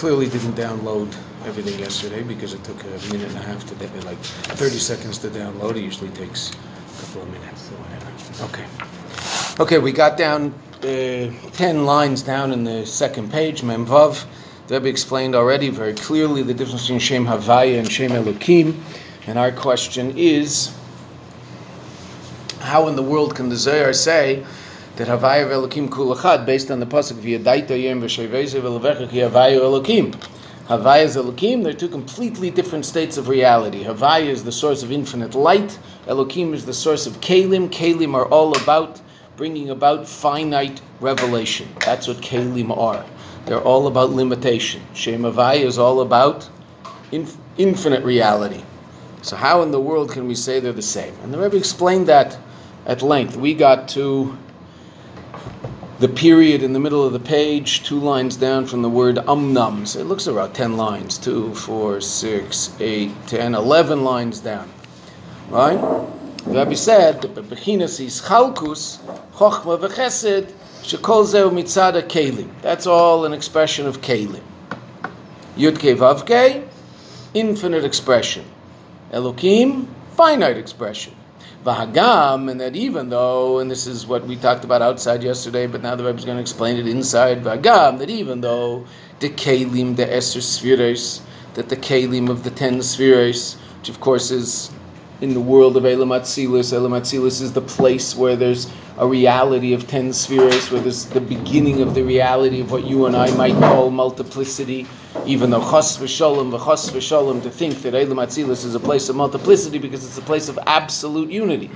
clearly didn't download everything yesterday because it took a minute and a half to, like 30 seconds to download. It usually takes a couple of minutes. Okay. Okay, we got down uh, 10 lines down in the second page, Memvav. Rebbe explained already very clearly the difference between Shem Havaya and Shem Elokim. And our question is how in the world can the Zohar say that Havaya Elokim Kulachad based on the pasuk of Yadaita Yem V'Sheveze V'Levecha Ki Havaya Elokim? Havaya is Elokim. They're two completely different states of reality. Havaya is the source of infinite light. Elokim is the source of Kalim. Kalim are all about bringing about finite revelation. That's what Kalim are. They're all about limitation. Shem Havaya is all about inf- infinite reality. So how in the world can we say they're the same? And the Rebbe explained that at length. We got to the period in the middle of the page, two lines down from the word umnum. So it looks about 10 lines, two, four, six, eight, ten, eleven lines down. Right? Rabbi said, Bechinas is chalkus, chochma v'chesed, shekol zeu mitzada kelim. That's all an expression of kelim. Yud vavke, infinite expression. Elokim, finite expression. Vahagam, and that even though, and this is what we talked about outside yesterday, but now the Rebbe is going to explain it inside Vahagam, that even though the Kalim, the Esther spheres, that the Kalim of the ten spheres, which of course is in the world of Elam Atzilus, Elam Atzilus is the place where there's a reality of ten spheres, where there's the beginning of the reality of what you and I might call multiplicity, even though chas v'shalom v'chas v'shalom, to think that Elam Atzilus is a place of multiplicity because it's a place of absolute unity,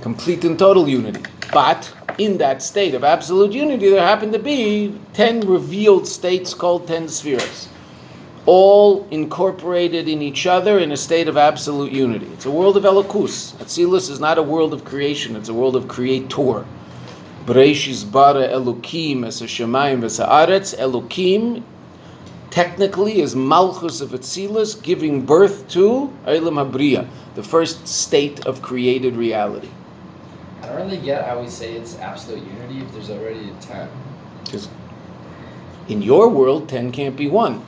complete and total unity. But in that state of absolute unity, there happen to be ten revealed states called ten spheres all incorporated in each other in a state of absolute unity. It's a world of Elokus. Atzilus is not a world of creation, it's a world of creator. Bereshis bara Elokim es Shemayim es Elokim technically is Malchus of Atzilus giving birth to Eilam Habriya, the first state of created reality. I don't really get how we say it's absolute unity if there's already a 10. Because in your world, 10 can't be 1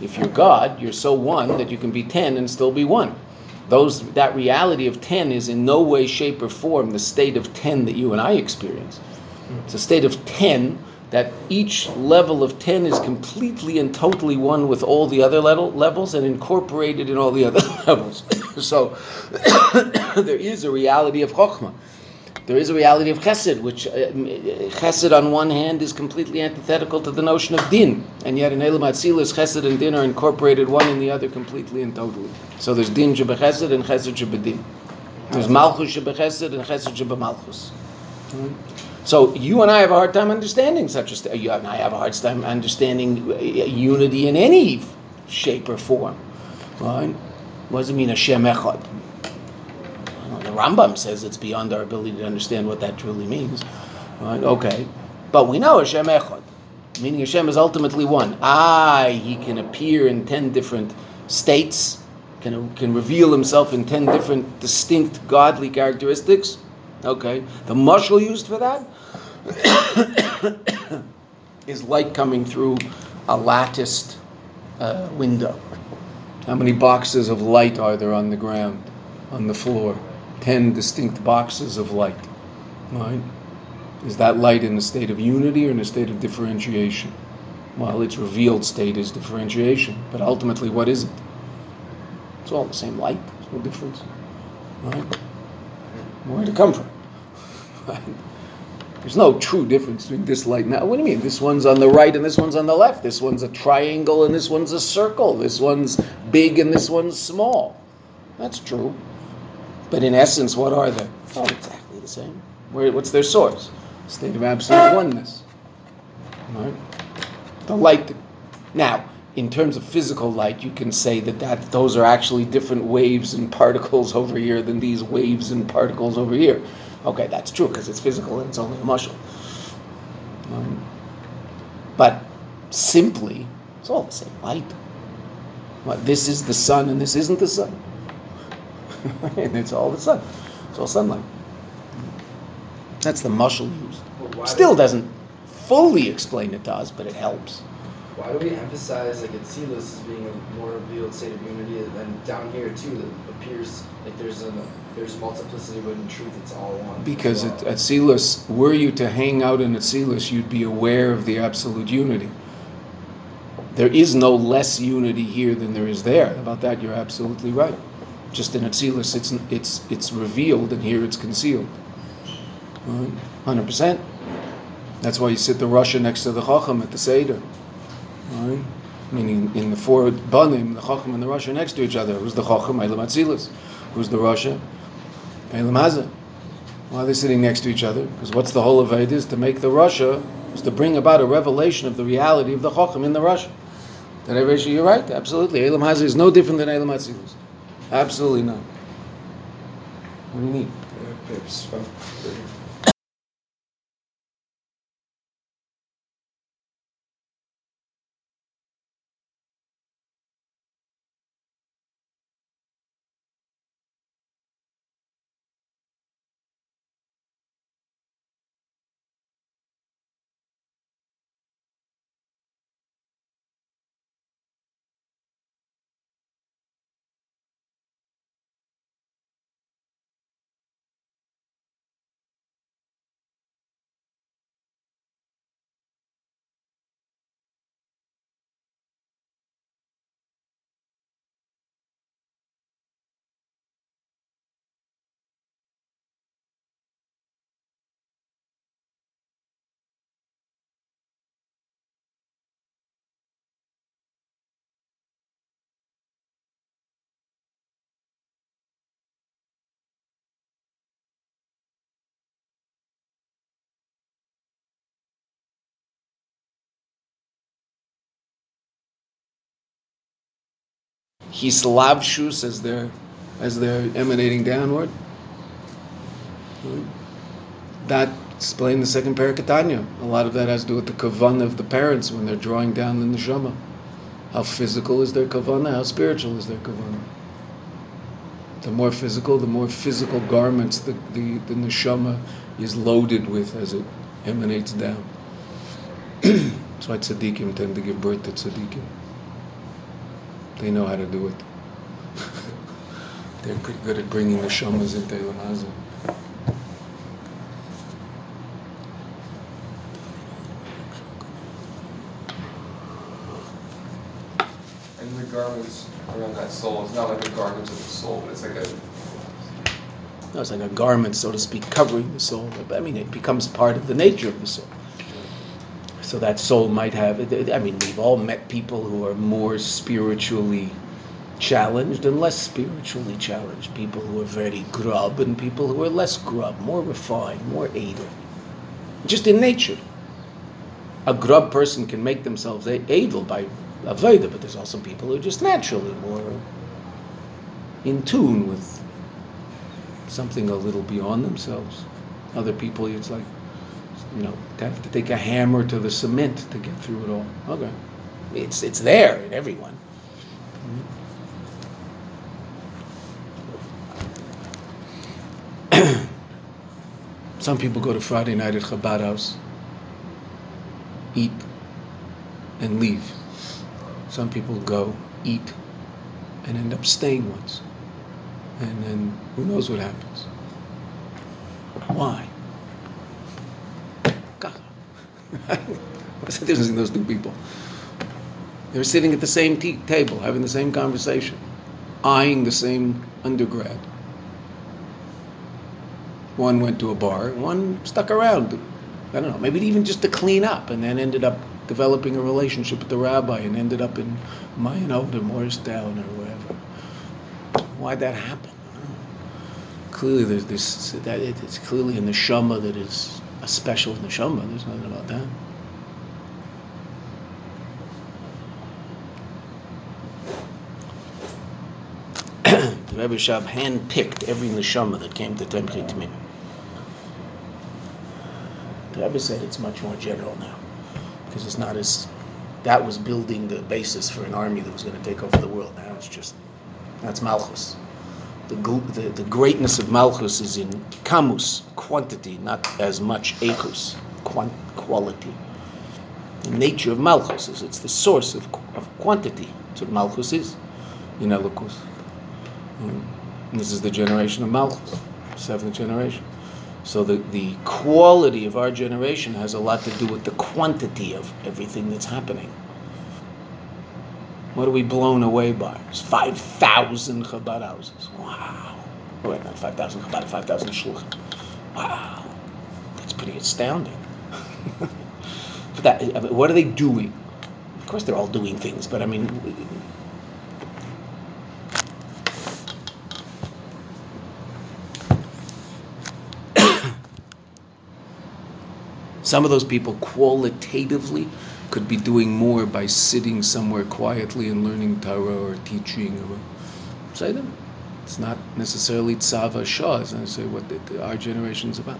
if you're God, you're so one that you can be ten and still be one. Those that reality of ten is in no way, shape, or form the state of ten that you and I experience. It's a state of ten that each level of ten is completely and totally one with all the other level, levels and incorporated in all the other levels. so there is a reality of chokhmah there is a reality of chesed, which uh, chesed on one hand is completely antithetical to the notion of din, and yet in Elam Atzilis, chesed and din are incorporated one in the other completely and totally. So there's din shebechesed and chesed shebedin. There's malchus shebechesed and chesed shebemalchus. So you and I have a hard time understanding such a st- you and I have a hard time understanding uh, unity in any shape or form. Right? What does it mean Hashem echad? Rambam says it's beyond our ability to understand what that truly means. Right? Okay. But we know Hashem Echad, meaning Hashem is ultimately one. Ah, he can appear in ten different states, can, can reveal himself in ten different distinct godly characteristics. Okay. The mushal used for that is light coming through a latticed uh, window. How many boxes of light are there on the ground, on the floor? Ten distinct boxes of light. Right? Is that light in a state of unity or in a state of differentiation? Well, its revealed state is differentiation, but ultimately, what is it? It's all the same light. There's no difference. Right? Where'd it come from? Right? There's no true difference between this light now. What do you mean? This one's on the right and this one's on the left. This one's a triangle and this one's a circle. This one's big and this one's small. That's true. But in essence, what are they? Oh, exactly the same. Where, what's their source? State of absolute oneness. Right? The light. Now, in terms of physical light, you can say that, that those are actually different waves and particles over here than these waves and particles over here. Okay, that's true because it's physical and it's only a mushal. Right? But simply, it's all the same light. What, this is the sun and this isn't the sun. and it's all the sun. It's all sunlight. That's the mushal used. Still doesn't fully explain it to us, but it helps. why do we emphasize like Atzilus as being a more revealed state of unity, and down here too, that appears like there's a there's multiplicity, but in truth, it's all one. Because well. at Atzilus, were you to hang out in Atzilus, you'd be aware of the absolute unity. There is no less unity here than there is there. About that, you're absolutely right. Just in Atzilus, it's it's it's revealed, and here it's concealed. Hundred percent. That's why you sit the Rasha next to the Chacham at the Seder. Right? Meaning in the four banim, the Chacham and the Rasha next to each other. Who's the Chacham? Eilam Atzilus. Who's the Rasha? Eilam Hazah. Why are they sitting next to each other? Because what's the whole of it is to make the Rasha, is to bring about a revelation of the reality of the Chacham in the Rasha. That every you're right, absolutely. Eilam Hazah is no different than Eilam Atzilus. Absolutely not. What do you need? Hislavshus as they're as they're emanating downward. That explained the second parakatanya. A lot of that has to do with the kavanah of the parents when they're drawing down the neshama. How physical is their kavanah? How spiritual is their kavanah? The more physical, the more physical garments the, the, the neshama is loaded with as it emanates down. That's why tzaddikim tend to give birth to tzaddikim. They know how to do it. They're pretty good at bringing the shamas into Elam Hazah. And the garments around that soul, it's not like a garment of the soul, but it's like a No, It's like a garment, so to speak, covering the soul. But, I mean, it becomes part of the nature of the soul. So that soul might have. I mean, we've all met people who are more spiritually challenged and less spiritually challenged. People who are very grub and people who are less grub, more refined, more edel. Just in nature. A grub person can make themselves edel by avodah, but there's also people who are just naturally more in tune with something a little beyond themselves. Other people, it's like, you know, they have to take a hammer to the cement to get through it all. Okay, it's it's there in everyone. Some people go to Friday night at Chabad house, eat, and leave. Some people go, eat, and end up staying once. And then who knows what happens. Why? God. What's the difference in those two people? They're sitting at the same tea- table, having the same conversation, eyeing the same undergrad. One went to a bar, one stuck around. I don't know, maybe even just to clean up, and then ended up developing a relationship with the rabbi and ended up in Mayanot, Morristown, or wherever. Why'd that happen? Clearly, there's this. That it's clearly in the shama that is a special neshama. There's nothing about that. the Rebbe Rashab handpicked every neshama that came to Tomchei Tmimim. The Rebbe said it's much more general now because it's not as that was building the basis for an army that was going to take over the world. Now it's just that's Malchus. The, the, the greatness of Malchus is in kamus, quantity, not as much echus, quant- quality. The nature of Malchus is it's the source of, of quantity. That's what Malchus is in Elokus. And mm. this is the generation of Malchus, seventh generation. So the, the quality of our generation has a lot to do with the quantity of everything that's happening. What are we blown away by? It's 5,000 Chabad houses. Wow. Oh, wait, not 5,000 Chabad, 5,000 Shluchim. Wow. That's pretty astounding. but that, I mean, what are they doing? Of course, they're all doing things, but I mean, Some of those people qualitatively could be doing more by sitting somewhere quietly and learning Torah or teaching. Say them. It's not necessarily tzava shah, I say what the, the, our generation is about.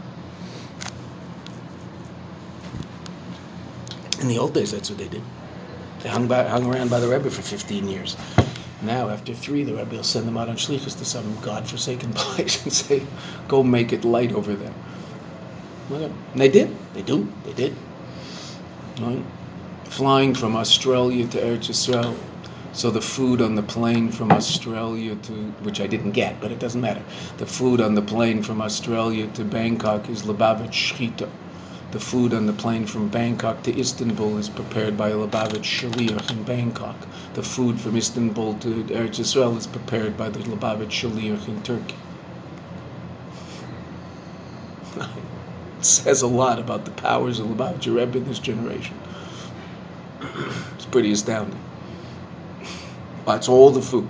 In the old days, that's what they did. They hung, by, hung around by the Rebbe for 15 years. Now, after three, the Rebbe will send them out on shlichus to some godforsaken place and say, "Go make it light over there." And they did. They do. They did. Right? Flying from Australia to Eretz Yisrael. So the food on the plane from Australia to, which I didn't get, but it doesn't matter. The food on the plane from Australia to Bangkok is Lubavitch Shchita. The food on the plane from Bangkok to Istanbul is prepared by Lubavitch Shaliach in Bangkok. The food from Istanbul to Eretz Yisrael is prepared by the Lubavitch Shaliach in Turkey. says a lot about the powers of Lubavitcher Rebbe in this generation. Pretty astounding. That's all the food.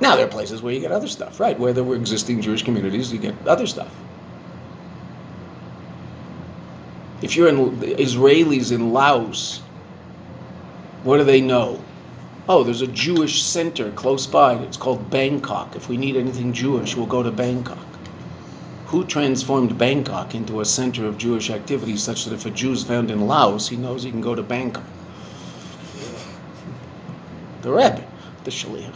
Now there are places where you get other stuff, right? Where there were existing Jewish communities, you get other stuff. If you're in Israelis in Laos, what do they know? Oh, there's a Jewish center close by. It's called Bangkok. If we need anything Jewish, we'll go to Bangkok. Who transformed Bangkok into a center of Jewish activity such that if a Jew is found in Laos, he knows he can go to Bangkok? The Rebbe, the Shaliach.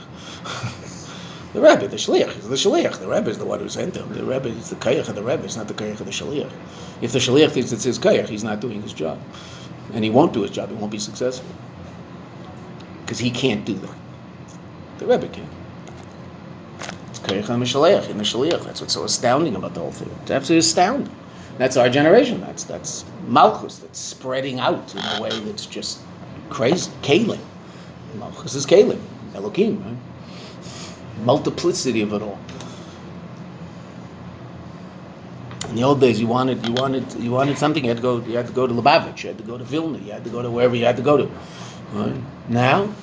the Rebbe, the Shaliach, the Shaliach. The Rebbe is the one who sent him. The Rebbe is the Kayach of the Rebbe, it's not the Kayach of the Shaliach. If the Shaliach thinks it's his Kayach, he's not doing his job. And he won't do his job, he won't be successful. Because he can't do that. The Rebbe can. It's Kayach HaMishaleach, in the Shaliach. That's what's so astounding about the whole thing. It's absolutely astounding. That's our generation. That's that's Malchus that's spreading out in a way that's just crazy. Kalim. Malchus is Kalim. Elohim, right? Multiplicity of it all. In the old days, you wanted you wanted you wanted something. You had to go. You had to go to Lubavitch. You had to go to Vilna. You had to go to wherever you had to go to. Right? Now,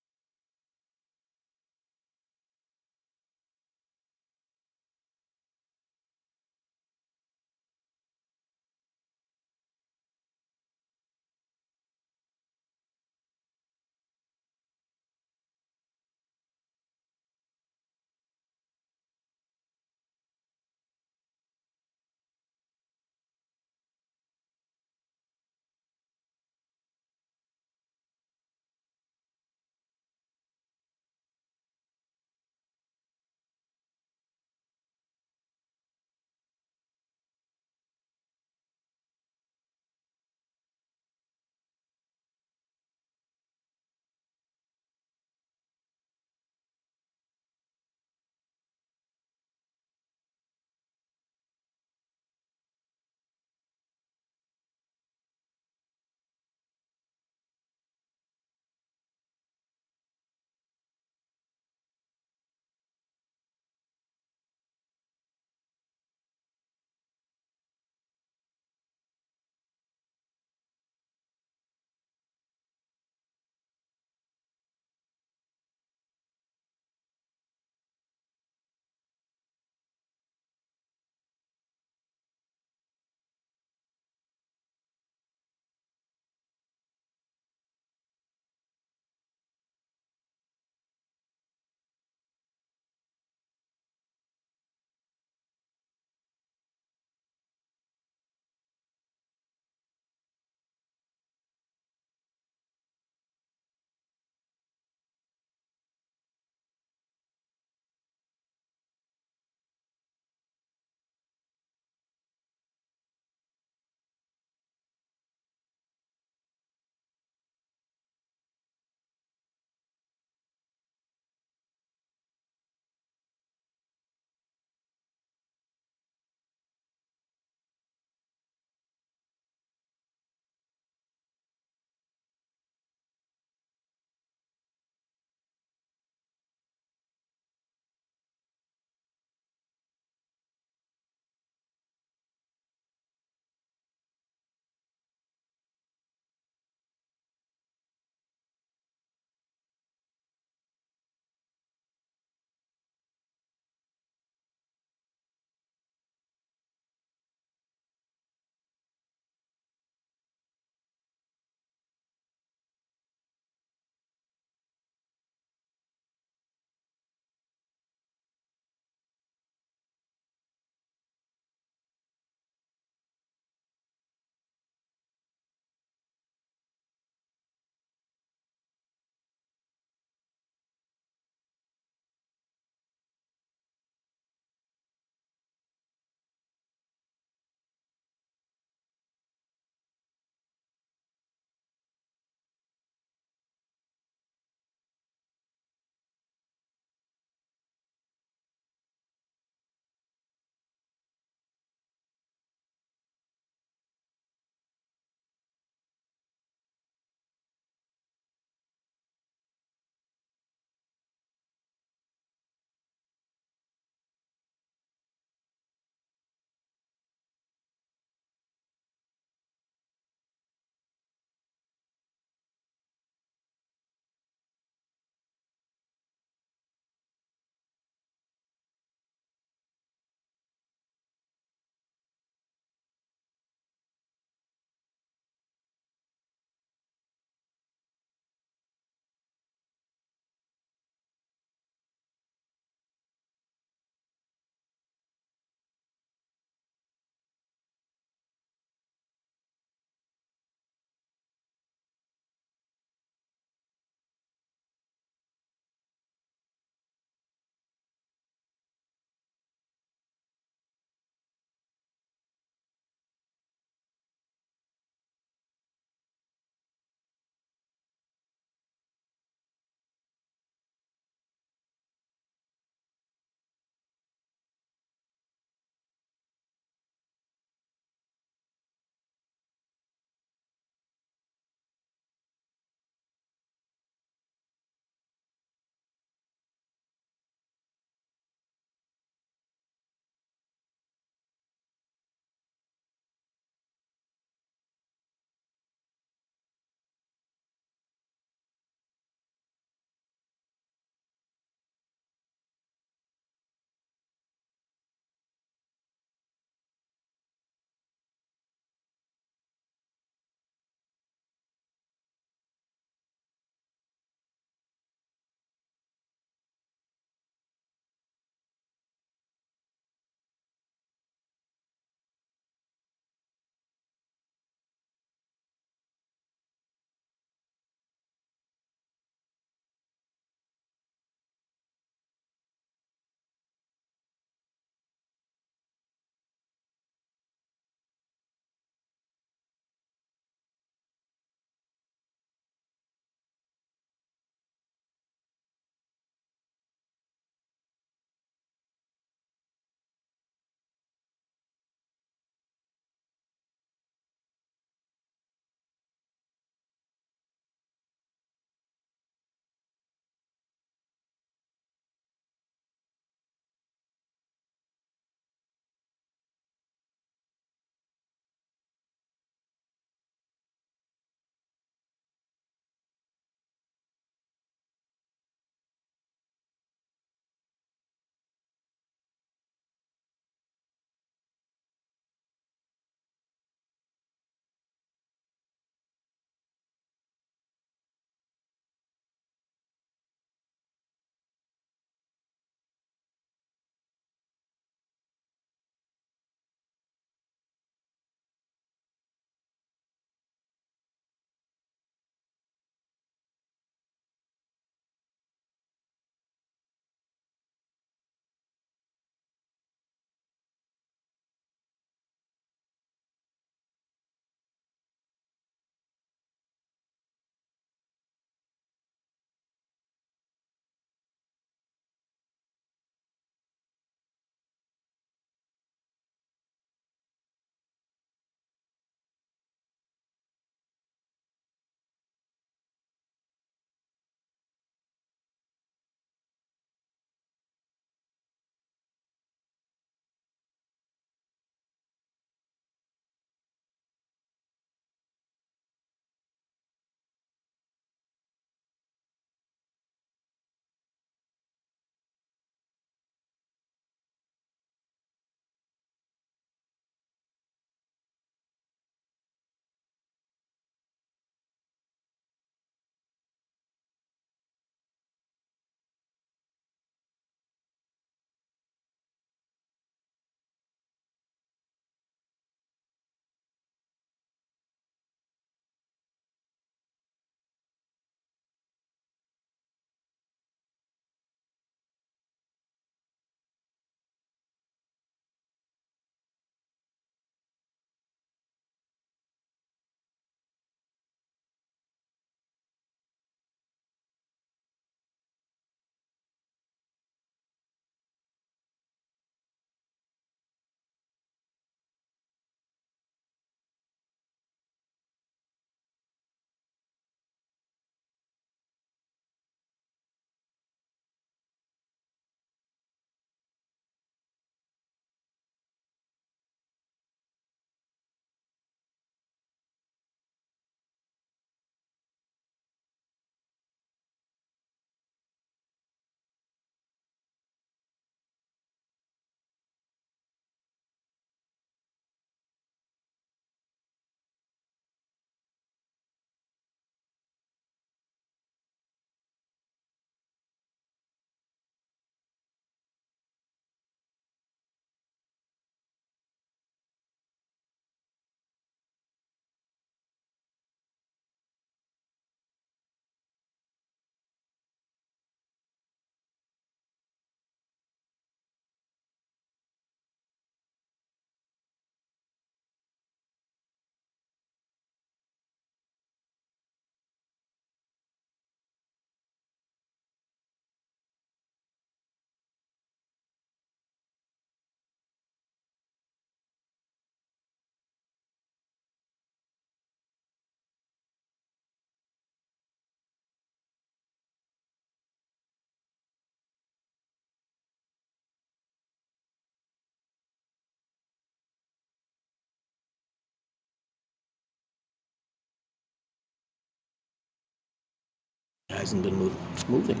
hasn't been moving. It's moving.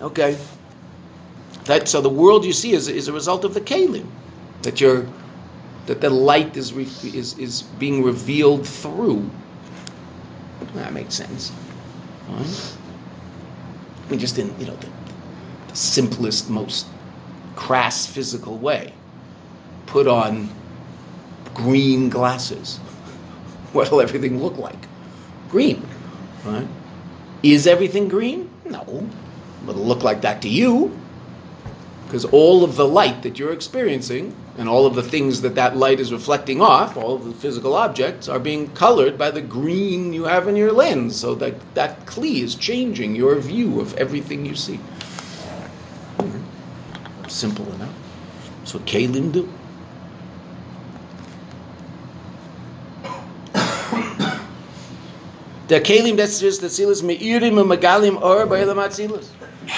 okay. That, so the world you see is, is a result of the kalim, that you're, that the light is, re, is, is being revealed through. That makes sense. Right? Mean, just in you know the, the simplest, most crass physical way. Put on green glasses. What'll everything look like? Green, right? Is everything green? No, it'll look like that to you because all of the light that you're experiencing and all of the things that that light is reflecting off, all of the physical objects, are being colored by the green you have in your lens. So that that kli is changing your view of everything you see. Mm-hmm. Simple enough. That's what Kalim do. The Kalim that's just the tzilas meirim and magalim or ba'elam atzilas.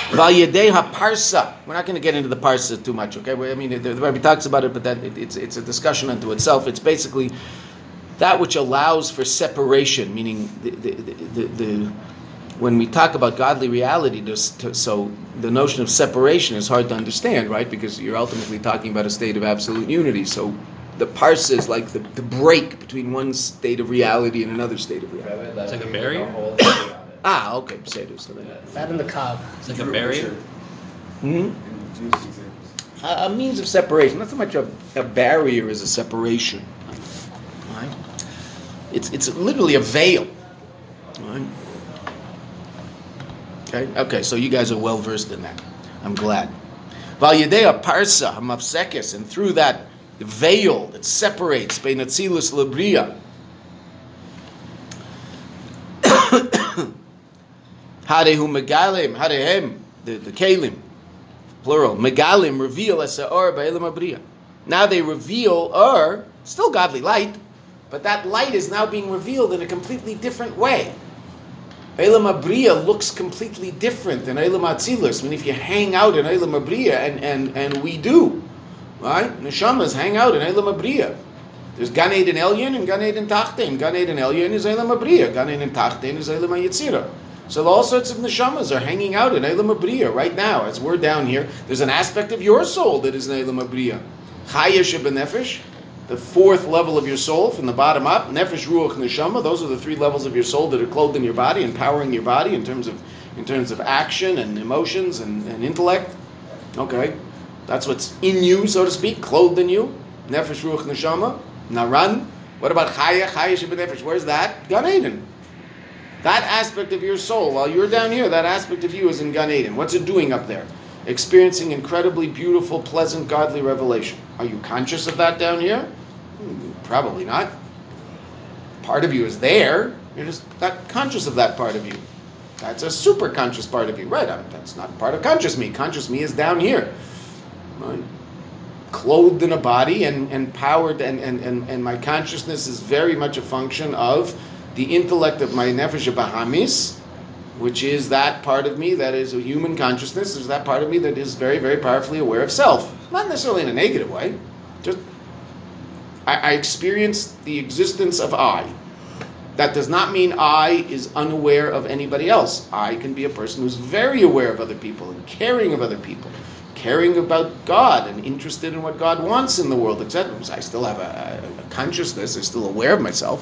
Valyedei haparsa. We're not going to get into the parsa too much, okay? I mean, the, the Rebbe talks about it, but that it, it's it's a discussion unto itself. It's basically that which allows for separation, meaning the the, the, the when we talk about godly reality, so the notion of separation is hard to understand, right? Because you're ultimately talking about a state of absolute unity. So the parsa is like the, the break between one state of reality and another state of reality. It's like a barrier? Ah, okay, Seder. So then, That in the Kav. It's like a barrier? hmm? A, a means of separation, not so much a, a barrier as a separation. Right? It's, it's literally a veil. Right? Okay, okay, so you guys are well versed in that. I'm glad. Val Yedea Parsa Hamapsekis, and through that veil that separates Beinatzilus Labria. Harehu Megalim, Harehem, the, the Kalim, plural. Megalim reveal as or ba'elam abriya. Now they reveal or still godly light, but that light is now being revealed in a completely different way. Elam Abriya looks completely different than Elam Atzilus. I mean, if you hang out in Elam Abriya, and, and, and we do, right? Neshamas hang out in Elam Abriya. There's Gan Eden Elyon and Gan Eden Tachtein. Gan Eden Elyon is Elam Abriya. Gan Eden Tachtein is Elam Yitzira. So all sorts of neshamas are hanging out in Elam Abriya right now. As we're down here, there's an aspect of your soul that is in Elam Abriya. Chaya Nefesh, the fourth level of your soul from the bottom up. Nefesh, Ruach, Neshama. Those are the three levels of your soul that are clothed in your body, empowering your body in terms of in terms of action and emotions and, and intellect. Okay, that's what's in you, so to speak, clothed in you. Nefesh, Ruach, Neshama. Now run. What about Chaya? Chaya Nefesh. Where's that? Gan Eden. That aspect of your soul, while you're down here, that aspect of you is in Gan Eden. What's it doing up there? Experiencing incredibly beautiful, pleasant, godly revelation. Are you conscious of that down here? Hmm, Probably not. Part of you is there. You're just not conscious of that part of you. That's a super conscious part of you. Right, I'm, that's not part of conscious me. Conscious me is down here. Right? Clothed in a body and, and powered, and, and, and, and my consciousness is very much a function of the intellect of my nefesh bahamis, which is that part of me that is a human consciousness, is that part of me that is very, very powerfully aware of self. Not necessarily in a negative way. Just I, I experience the existence of I. That does not mean I is unaware of anybody else. I can be a person who's very aware of other people and caring of other people, caring about God and interested in what God wants in the world, etc. I still have a, a consciousness. I'm still aware of myself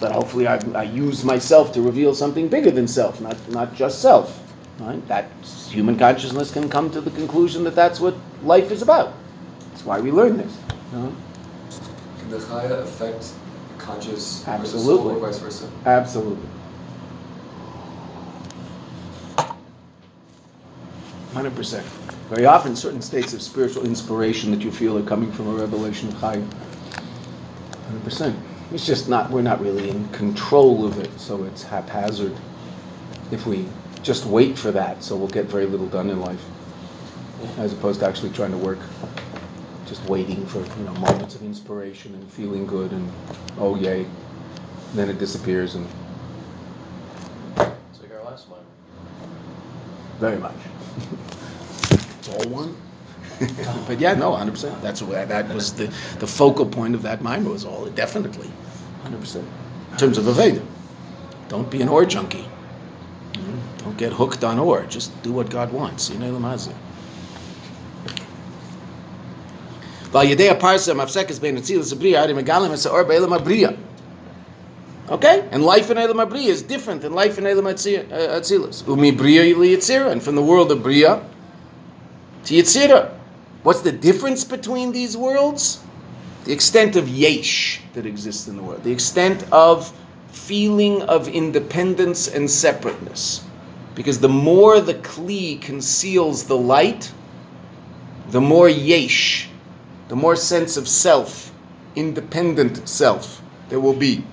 but hopefully I, I, use myself to reveal something bigger than self, not, not just self. Right? That human consciousness can come to the conclusion that that's what life is about. That's why we learn this. Can the chaya affect conscious Absolutely. or vice versa? Absolutely. Hundred percent. Very often, certain states of spiritual inspiration that you feel are coming from a revelation of. Hundred percent. It's just not, we're not really in control of it, so it's haphazard. If we just wait for that, so we'll get very little done in life, as opposed to actually trying to work, just waiting for you know moments of inspiration and feeling good and oh yay, then it disappears and It's like our last one. very much. It's all one. but yeah, no, hundred percent. That's where that was the the focal point of that mind was all definitely, hundred percent. in terms of Aveda. Don't be an ore junkie. Don't get hooked on ore. Just do what God wants. You know, Lamazah. Okay? And life in Elam Abriya is different than life in Elam uh, Atzilus. Umi Briya Yitzira, and from the world of Briya to Yitzira. What's the difference between these worlds? The extent of yesh that exists in the world, the extent of feeling of independence and separateness. Because the more the Kli conceals the light, the more yesh, the more sense of self, independent self there will be.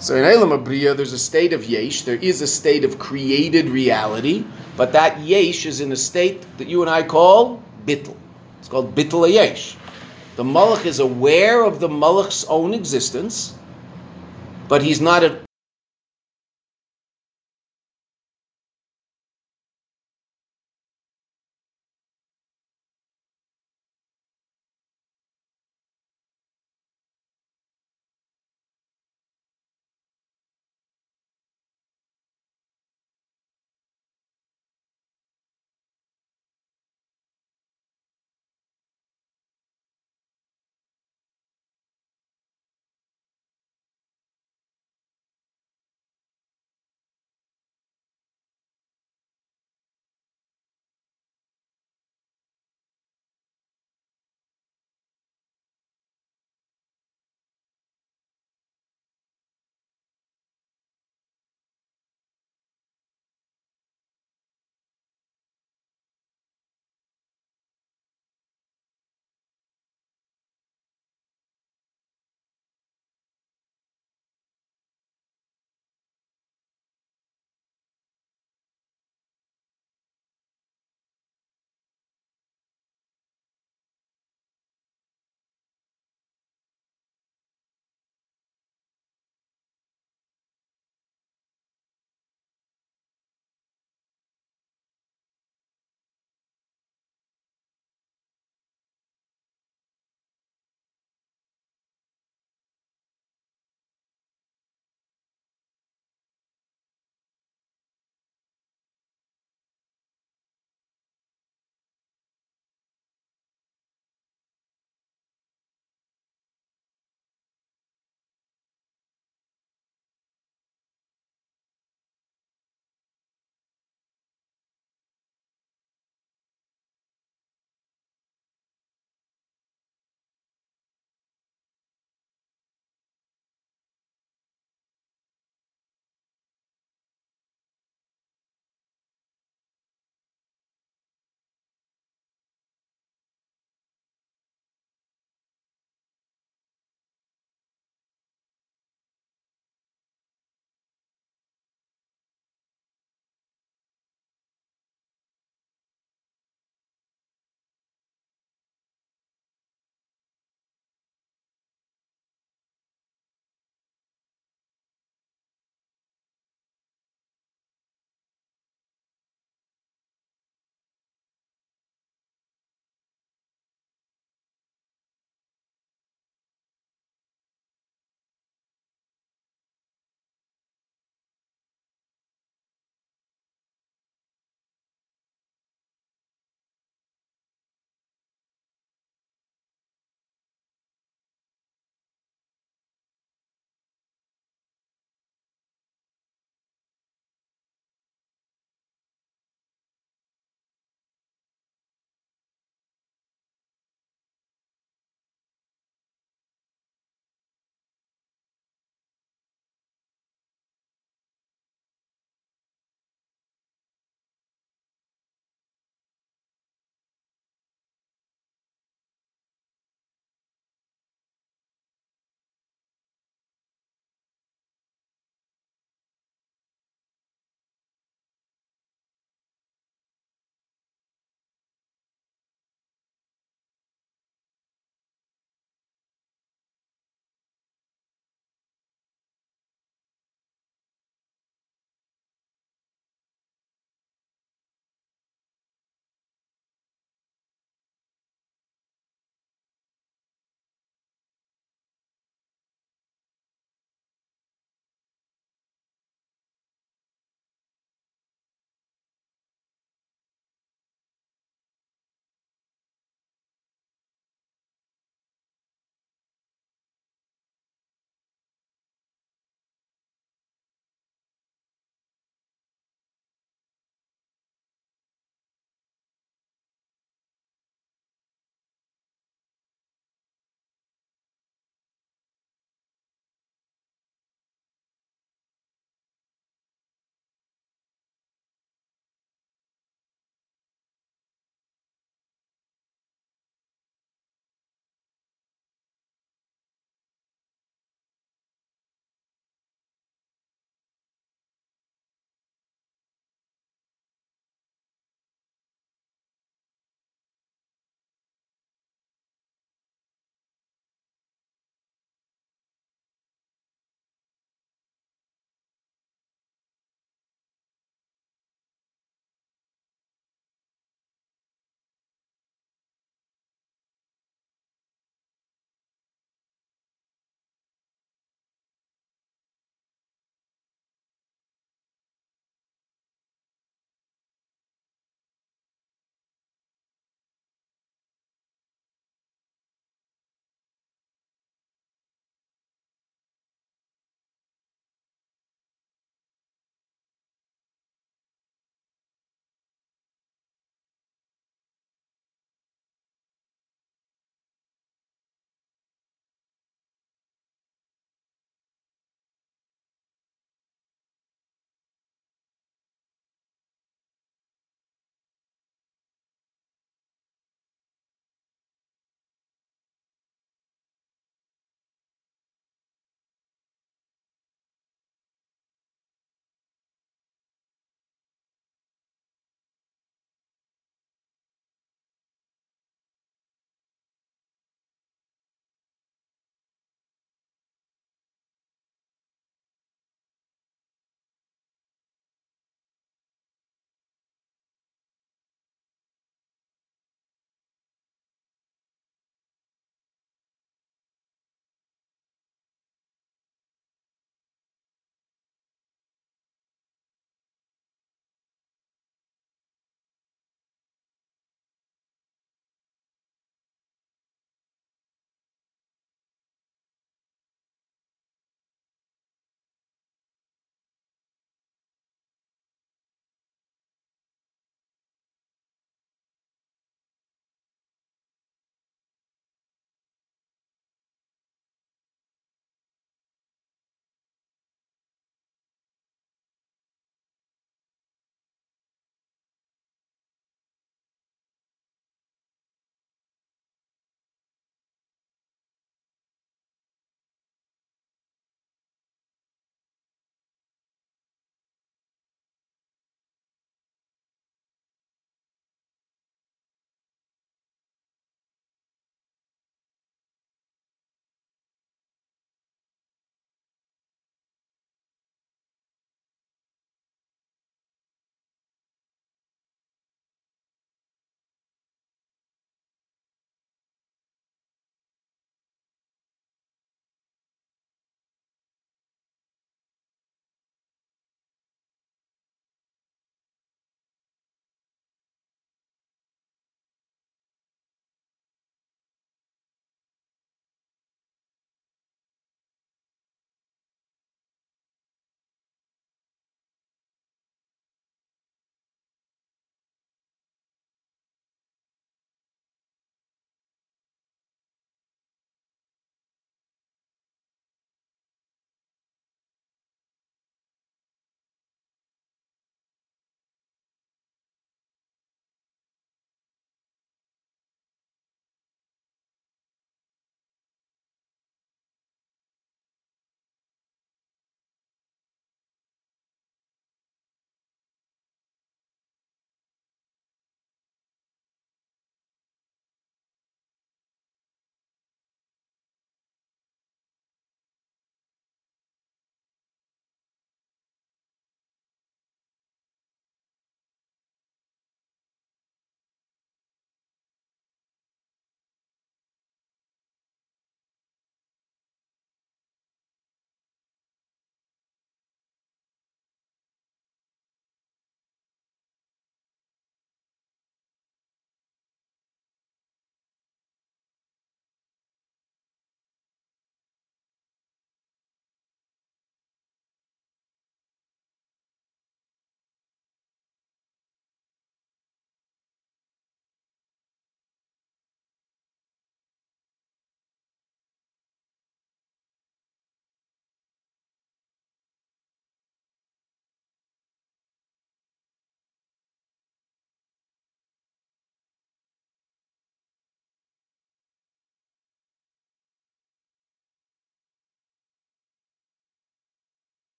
So in Elam Abriya, there's a state of yesh, there is a state of created reality, but that yesh is in a state that you and I call bittel. It's called bittel yesh. The malach is aware of the malach's own existence, but he's not at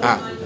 Ah.